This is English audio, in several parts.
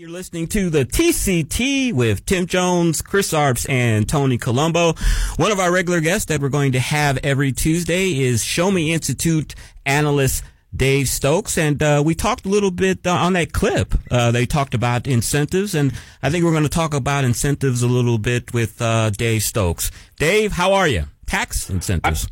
You're listening to the TCT with Tim Jones, Chris Arps, and Tony Colombo. One of our regular guests that we're going to have every Tuesday is Show Me Institute analyst Dave Stokes, and uh, we talked a little bit uh, on that clip. Uh, they talked about incentives, and I think we're going to talk about incentives a little bit with uh, Dave Stokes. Dave, how are you? Tax incentives.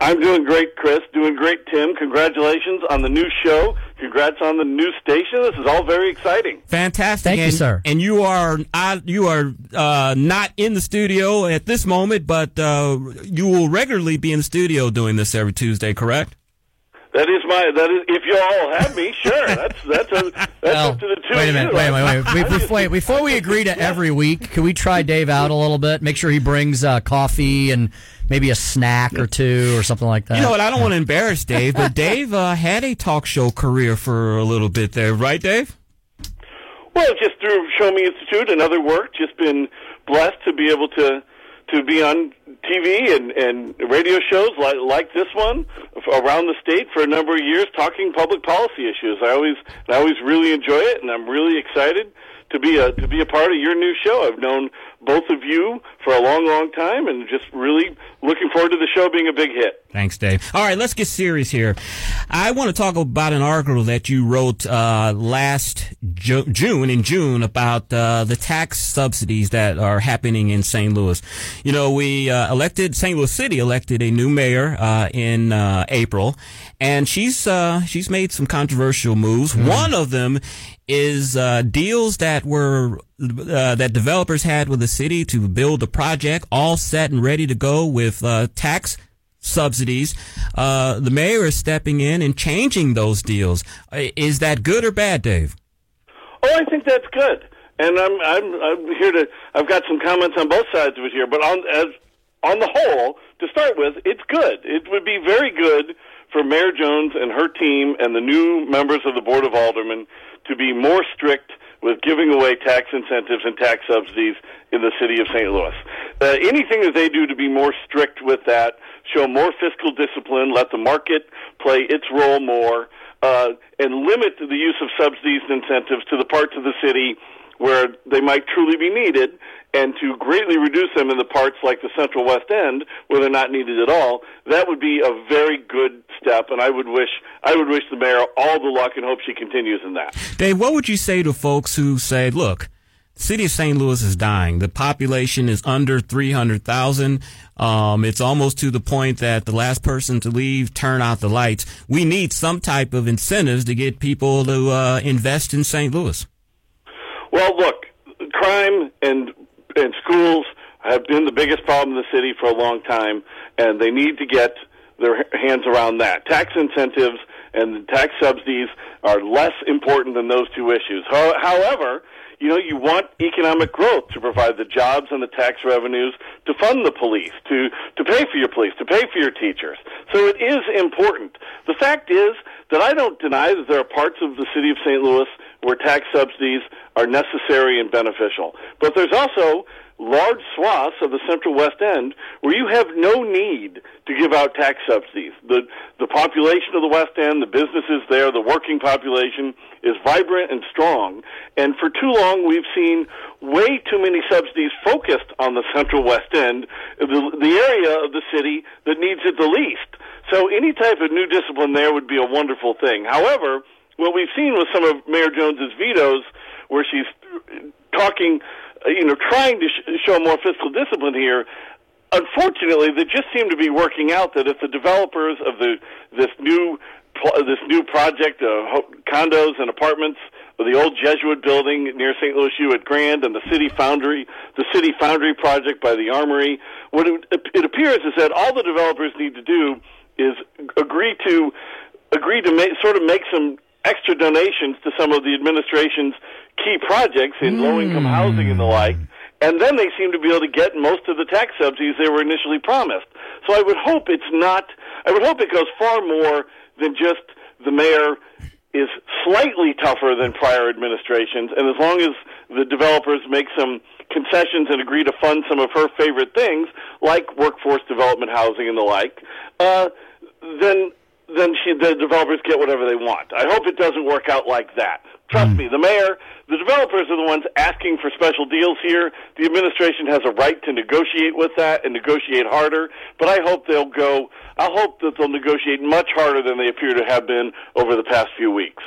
I'm doing great, Chris. Doing great, Tim. Congratulations on the new show. Congrats on the new station. This is all very exciting. Fantastic. Thank you, sir. And you are uh, you are uh, not in the studio at this moment, but uh, you will regularly be in the studio doing this every Tuesday, correct? That is my. That is. If you all have me, sure. That's that's a, that's Well, up to the two. wait a minute, wait, wait, wait. We- just- we- wait. Before we agree to every week, can we try Dave out a little bit? Make sure he brings uh, coffee and maybe a snack or two or something like that. You know what? I don't want to embarrass Dave, but Dave uh, had a talk show career for a little bit there, right, Dave? Well, just through Show Me Institute and other work, just been blessed to be able to to be on TV and, and radio shows like like this one around the state for a number of years, talking public policy issues. I always I always really enjoy it, and I'm really excited to be a to be a part of your new show. I've known both of you for a long, long time, and just really looking forward to the show being a big hit. Thanks, Dave. All right, let's get serious here. I want to talk about an article that you wrote uh, last Ju- June, in June, about uh, the tax subsidies that are happening in St. Louis. You know, we uh, elected St. Louis City elected a new mayor uh, in uh, April, and she's uh, she's made some controversial moves. One of them is uh, deals that were uh, that developers had with the city to build a project, all set and ready to go with uh, tax subsidies. Uh, the mayor is stepping in and changing those deals. Is that good or bad, Dave? Oh, I think that's good, and I'm I'm I'm here to. I've got some comments on both sides of it here, but on as on the whole, to start with, it's good. It would be very good for Mayor Jones and her team and the new members of the Board of Aldermen to be more strict with giving away tax incentives and tax subsidies in the city of St. Louis. Uh, anything that they do to be more strict with that, show more fiscal discipline, let the market play its role more, uh, and limit the use of subsidies and incentives to the parts of the city where they might truly be needed, and to greatly reduce them in the parts like the Central West End where they're not needed at all. That would be a very good step, and I would wish I would wish the mayor all the luck and hope she continues in that. Dave, what would you say to folks who say, look, the city of St. Louis is dying. The population is under 300,000. Um, it's almost to the point that the last person to leave, turn out the lights. We need some type of incentives to get people to uh, invest in St. Louis. Well, look, crime and and schools have been the biggest problem in the city for a long time, and they need to get their hands around that. Tax incentives and tax subsidies are less important than those two issues. However, you know, you want economic growth to provide the jobs and the tax revenues to fund the police, to, to pay for your police, to pay for your teachers. So it is important. The fact is that I don't deny that there are parts of the city of St. Louis where tax subsidies are necessary and beneficial. But there's also large swaths of the Central West End where you have no need to give out tax subsidies. The the population of the West End, the businesses there, the working population is vibrant and strong. And for too long we've seen way too many subsidies focused on the Central West End, the, the area of the city that needs it the least. So any type of new discipline there would be a wonderful thing. However, what we've seen with some of Mayor Jones's vetoes, where she's talking, uh, you know, trying to sh- show more fiscal discipline here. Unfortunately, they just seem to be working out that if the developers of the this new this new project of condos and apartments, the old Jesuit building near St. Louis U at Grand, and the City Foundry, the City Foundry project by the Armory, what it, it appears is that all the developers need to do is agree to agree to make, sort of make some extra donations to some of the administration's key projects in low income housing and the like. And then they seem to be able to get most of the tax subsidies they were initially promised. So I would hope it's not, I would hope it goes far more than just the mayor is slightly tougher than prior administrations. And as long as the developers make some concessions and agree to fund some of her favorite things, like workforce development housing and the like, uh, then then she, the developers get whatever they want. I hope it doesn't work out like that. Trust hmm. me, the mayor, the developers are the ones asking for special deals here. The administration has a right to negotiate with that and negotiate harder, but I hope they'll go, I hope that they'll negotiate much harder than they appear to have been over the past few weeks.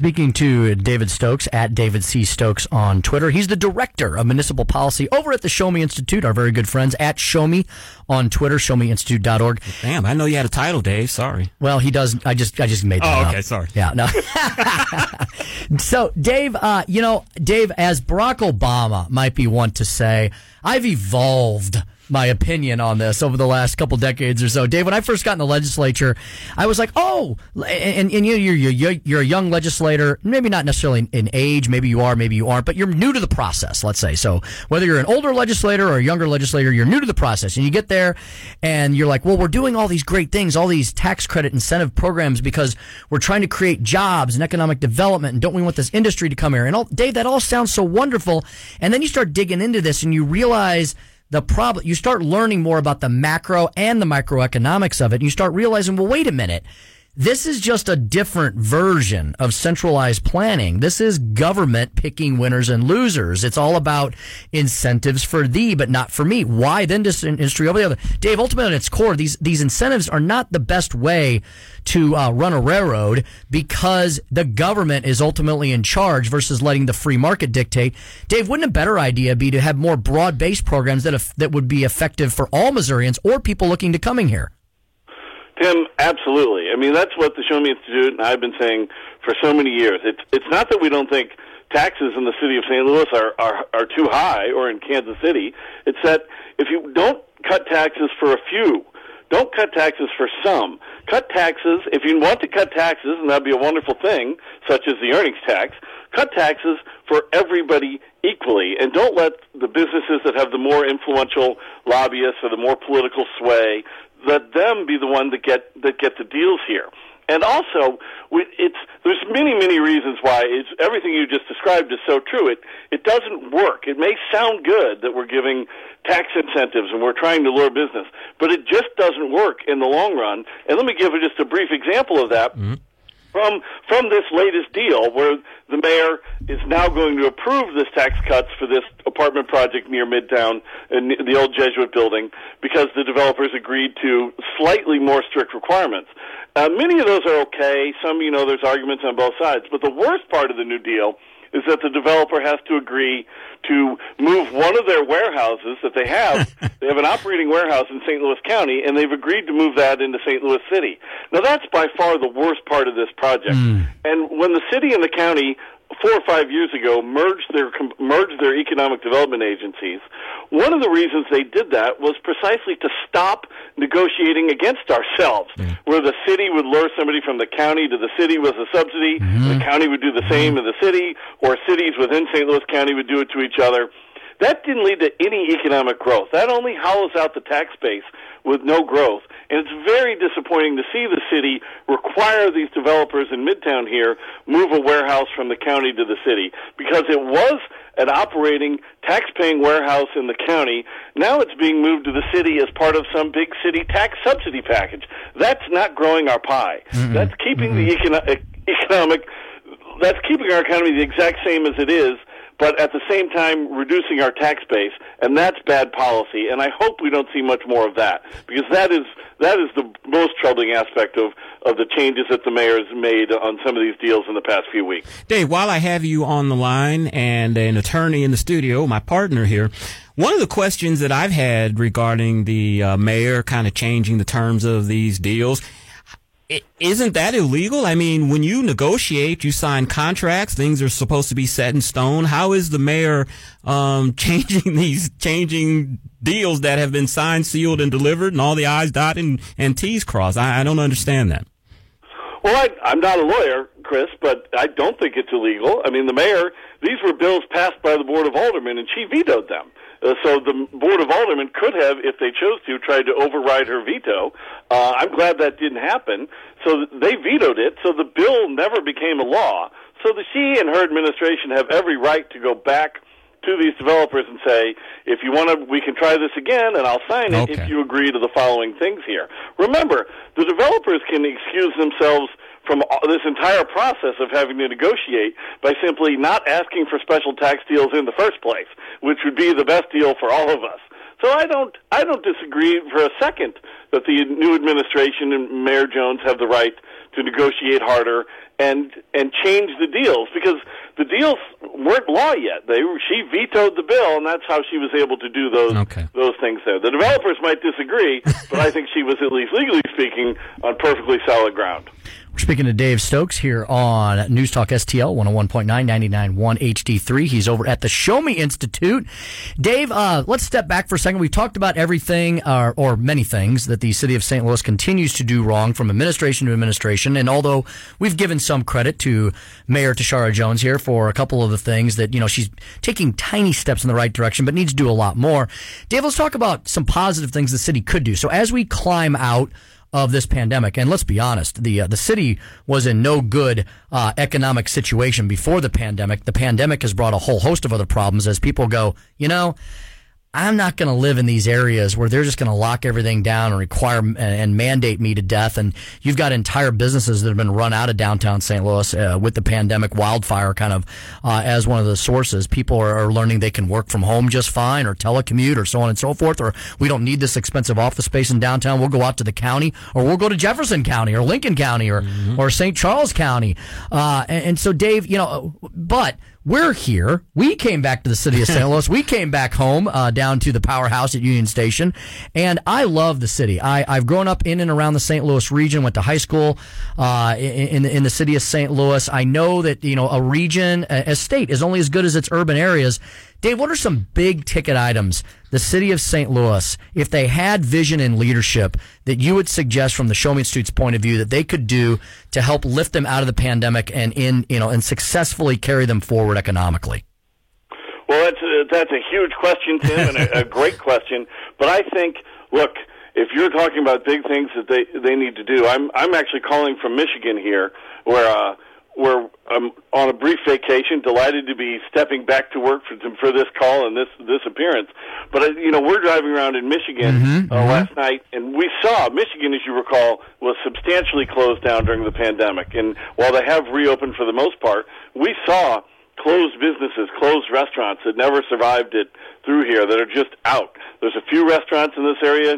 Speaking to David Stokes at David C. Stokes on Twitter, he's the director of municipal policy over at the Show Me Institute, our very good friends at Show Me on Twitter, showmeinstitute.org. Damn, I know you had a title, Dave. Sorry. Well, he does. I just, I just made that Oh, up. okay, sorry. Yeah, no. so, Dave, uh, you know, Dave, as Barack Obama might be one to say, I've evolved my opinion on this over the last couple decades or so. Dave, when I first got in the legislature, I was like, oh, and, and you, you're, you're, you're a young legislator, maybe not necessarily in age, maybe you are, maybe you aren't, but you're new to the process, let's say. So whether you're an older legislator or a younger legislator, you're new to the process and you get there and you're like, well, we're doing all these great things, all these tax credit incentive programs because we're trying to create jobs and economic development and don't we want this industry to come here? And all, Dave, that all sounds so wonderful. And then you start digging into this and you realize the problem you start learning more about the macro and the microeconomics of it and you start realizing well wait a minute this is just a different version of centralized planning. This is government picking winners and losers. It's all about incentives for thee, but not for me. Why then this industry over the other? Dave, ultimately at its core, these, these incentives are not the best way to uh, run a railroad because the government is ultimately in charge versus letting the free market dictate. Dave, wouldn't a better idea be to have more broad based programs that, that would be effective for all Missourians or people looking to coming here? Tim, absolutely. I mean, that's what the Show Me Institute and I've been saying for so many years. It's it's not that we don't think taxes in the city of St. Louis are are, are too high or in Kansas City. It's that if you don't cut taxes for a few, don't cut taxes for some. Cut taxes if you want to cut taxes, and that'd be a wonderful thing, such as the earnings tax. Cut taxes for everybody equally, and don't let the businesses that have the more influential lobbyists or the more political sway let them be the one that get that get the deals here. And also, it's there's many many reasons why it's everything you just described is so true. It it doesn't work. It may sound good that we're giving tax incentives and we're trying to lure business, but it just doesn't work in the long run. And let me give you just a brief example of that. Mm-hmm from from this latest deal where the mayor is now going to approve this tax cuts for this apartment project near Midtown in the old Jesuit building because the developers agreed to slightly more strict requirements. Uh, many of those are okay. Some, you know, there's arguments on both sides. But the worst part of the new deal is that the developer has to agree to move one of their warehouses that they have. they have an operating warehouse in St. Louis County, and they've agreed to move that into St. Louis City. Now, that's by far the worst part of this project. Mm. And when the city and the county four or five years ago merged their merged their economic development agencies. One of the reasons they did that was precisely to stop negotiating against ourselves, yeah. where the city would lure somebody from the county to the city with a subsidy, mm-hmm. the county would do the same in the city, or cities within St. Louis County would do it to each other. That didn't lead to any economic growth. That only hollows out the tax base with no growth. And it's very disappointing to see the city require these developers in Midtown here move a warehouse from the county to the city because it was an operating tax-paying warehouse in the county. Now it's being moved to the city as part of some big city tax subsidy package. That's not growing our pie. Mm-hmm. That's keeping mm-hmm. the econo- economic that's keeping our economy the exact same as it is but at the same time reducing our tax base, and that's bad policy. And I hope we don't see much more of that because that is that is the most troubling aspect of of the changes that the mayor has made on some of these deals in the past few weeks. Dave, while I have you on the line and an attorney in the studio, my partner here. One of the questions that I've had regarding the uh, mayor kind of changing the terms of these deals isn't that illegal? I mean, when you negotiate, you sign contracts, things are supposed to be set in stone. How is the mayor um, changing these changing deals that have been signed, sealed, and delivered, and all the I's dotted and, and T's crossed? I, I don't understand that. Well, I, I'm not a lawyer, Chris, but I don't think it's illegal. I mean, the mayor, these were bills passed by the Board of Aldermen, and she vetoed them. Uh, so the Board of Aldermen could have, if they chose to, tried to override her veto. Uh, I'm glad that didn't happen. So they vetoed it, so the bill never became a law. So the, she and her administration have every right to go back to these developers and say, if you want to, we can try this again, and I'll sign it Okay. if you agree to the following things here. Remember, the developers can excuse themselves from all- this entire process of having to negotiate by simply not asking for special tax deals in the first place, which would be the best deal for all of us. So I don't, I don't disagree for a second that the new administration and Mayor Jones have the right to negotiate harder and and change the deals because the deals weren't law yet. They she vetoed the bill, and that's how she was able to do those Okay. those things there. The developers might disagree, but I think she was at least legally speaking on perfectly solid ground. We're speaking to Dave Stokes here on News Talk STL 101.9, 99.1 HD3. He's over at the Show Me Institute. Dave, uh, let's step back for a second. We've talked about everything, uh, or many things, that the city of St. Louis continues to do wrong from administration to administration. And although we've given some credit to Mayor Tishaura Jones here for a couple of the things that, you know, she's taking tiny steps in the right direction, but needs to do a lot more. Dave, let's talk about some positive things the city could do. So as we climb out of this pandemic. And let's be honest, the uh, the city was in no good uh, economic situation before the pandemic. The pandemic has brought a whole host of other problems as people go, you know. I'm not going to live in these areas where they're just going to lock everything down and require and, and mandate me to death. And you've got entire businesses that have been run out of downtown St. Louis uh, with the pandemic, wildfire kind of uh, as one of the sources. People are, are learning they can work from home just fine, or telecommute, or so on and so forth. Or we don't need this expensive office space in downtown. We'll go out to the county, or we'll go to Jefferson County, or Lincoln County, or or St. Charles County. Uh, and, and so, Dave, you know, but we're here. We came back to the city of St. Louis. We came back home uh, down to the powerhouse at Union Station, and I love the city. I, I've grown up in and around the St. Louis region. Went to high school uh, in, in the city of St. Louis. I know that you know a region, a state, is only as good as its urban areas. Dave, what are some big ticket items the city of St. Louis, if they had vision and leadership, that you would suggest from the Show Me Institute's point of view that they could do to help lift them out of the pandemic and in you know and successfully carry them forward economically? Well, that's a, that's a huge question, Tim, and a, a great question. But I think, look, if you're talking about big things that they they need to do, I'm I'm actually calling from Michigan here, where uh, where I'm on a brief vacation, delighted to be stepping back to work for for this call and this this appearance. But uh, you know, we're driving around in Michigan uh, last night, and we saw Michigan, as you recall, was substantially closed down during the pandemic. And while they have reopened for the most part, we saw closed businesses, closed restaurants that never survived it through here that are just out. There's a few restaurants in this area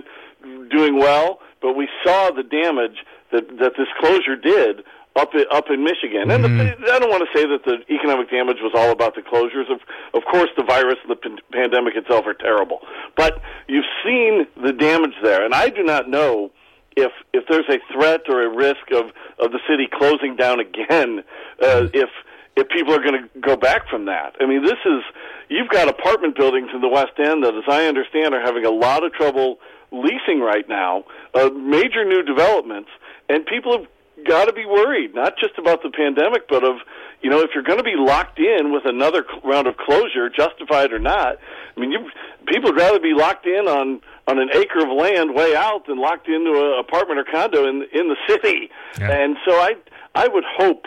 doing well, but we saw the damage that that this closure did up up in Michigan. And the, I don't want to say that the economic damage was all about the closures. Of of course, the virus and the pan- pandemic itself are terrible, but you've seen the damage there, and I do not know if if there's a threat or a risk of of the city closing down again uh, if if people are going to go back from that. I mean, this is you've got apartment buildings in the West End that, as I understand, are having a lot of trouble leasing right now. Uh, major new developments, and people have got to be worried not just about the pandemic, but of you know if you're going to be locked in with another round of closure, justified or not. I mean, you people would rather be locked in on on an acre of land way out than locked into an apartment or condo in in the city. Yeah. And so I I would hope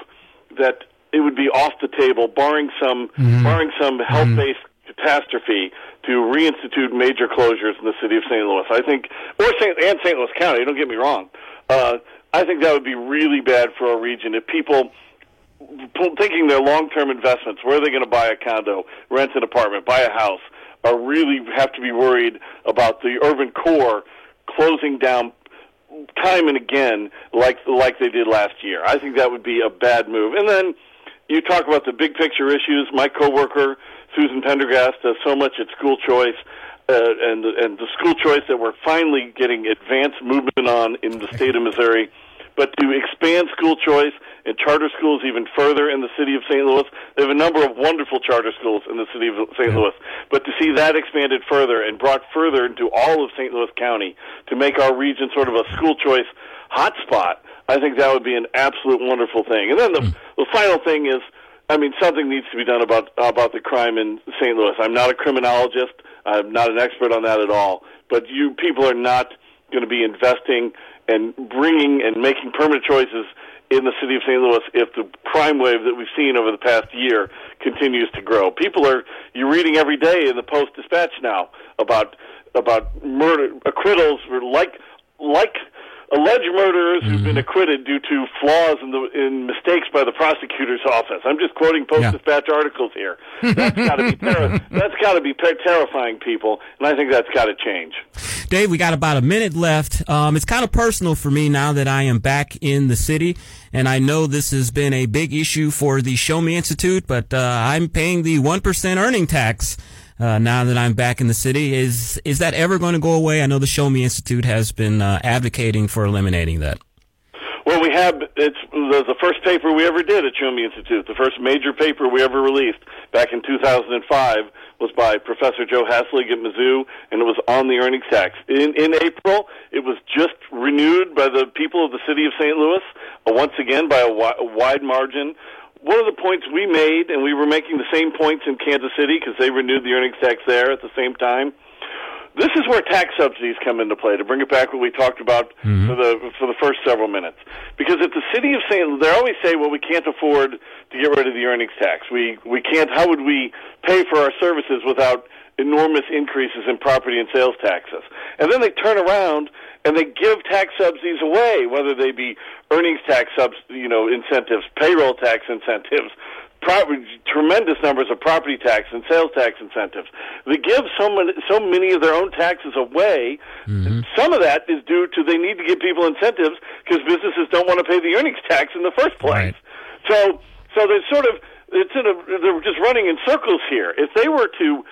that it would be off the table, barring some mm-hmm. barring some health based mm-hmm. catastrophe, to reinstitute major closures in the city of St. Louis. I think, or St. and St. Louis County. Don't get me wrong. Uh, I think that would be really bad for our region if people thinking their long term investments, where are they going to buy a condo, rent an apartment, buy a house, are really have to be worried about the urban core closing down time and again like like they did last year. I think that would be a bad move. And then you talk about the big picture issues. My coworker Susan Pendergrass does so much at school choice. Uh, and and the school choice that we're finally getting advanced movement on in the state of Missouri, but to expand school choice and charter schools even further in the city of St. Louis. They have a number of wonderful charter schools in the city of St. Louis, but to see that expanded further and brought further into all of St. Louis County to make our region sort of a school choice hotspot, I think that would be an absolute wonderful thing. And then the, the final thing is, I mean, something needs to be done about about the crime in St. Louis. I'm not a criminologist. I'm not an expert on that at all. But you people are not going to be investing and bringing and making permanent choices in the city of St. Louis if the crime wave that we've seen over the past year continues to grow. People are you're reading every day in the Post Dispatch now about about murder acquittals for like like alleged murderers who've been acquitted due to flaws in the in mistakes by the prosecutor's office. I'm just quoting Post Yeah. Dispatch articles here. That's got to be terri that's got to be pe- terrifying people, and I think that's got to change. Dave, we got about a minute left. Um, it's kind of personal for me now that I am back in the city, and I know this has been a big issue for the Show Me Institute, but uh, I'm paying the one percent earning tax. Uh, now that I'm back in the city, is is that ever going to go away? I know the Show Me Institute has been uh, advocating for eliminating that. Well, we have it's the, the first paper we ever did at Show Me Institute. The first major paper we ever released back in 2005 was by Professor Joe Haslag at Mizzou, and it was on the earnings tax. In in April, it was just renewed by the people of the city of St. Louis uh, once again by a, wi- a wide margin. One of the points we made, and we were making the same points in Kansas City because they renewed the earnings tax there at the same time. This is where tax subsidies come into play. To bring it back, what we talked about mm-hmm. for the for the first several minutes, because if the city of St. they always say, well, we can't afford to get rid of the earnings tax. We we can't. How would we pay for our services without enormous increases in property and sales taxes? And then they turn around and they give tax subsidies away, whether they be earnings tax subs, you know, incentives, payroll tax incentives, pro- tremendous numbers of property tax and sales tax incentives. They give so many, so many of their own taxes away. Mm-hmm. Some of that is due to they need to give people incentives because businesses don't want to pay the earnings tax in the first place. Right. So, so they're sort of it's in a they're just running in circles here. If they were to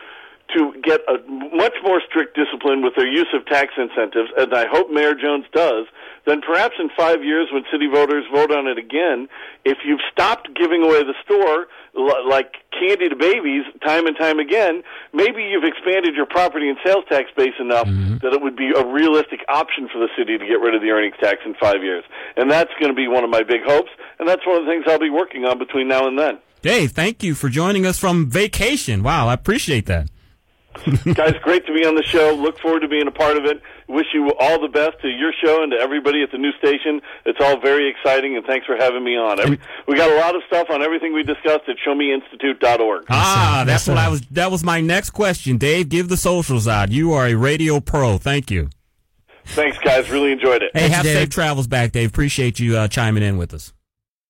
to get a much more strict discipline with their use of tax incentives, and I hope Mayor Jones does, then perhaps in five years when city voters vote on it again, if you've stopped giving away the store like candy to babies time and time again, maybe you've expanded your property and sales tax base enough mm-hmm. that it would be a realistic option for the city to get rid of the earnings tax in five years. And that's going to be one of my big hopes, and that's one of the things I'll be working on between now and then. Dave, thank you for joining us from vacation. Wow, I appreciate that. Guys, great to be on the show. Look forward to being a part of it. Wish you all the best to your show and to everybody at the new station. It's all very exciting, and thanks for having me on. Every, we got a lot of stuff on everything we discussed at showmeinstitute.org. Ah, that's Yes, what. I was. That was my next question, Dave. Give the socials out. You are a radio pro. Thank you. Thanks, guys. Really enjoyed it. Hey, Thanks, have Dave. safe travels back, Dave. Appreciate you uh, chiming in with us.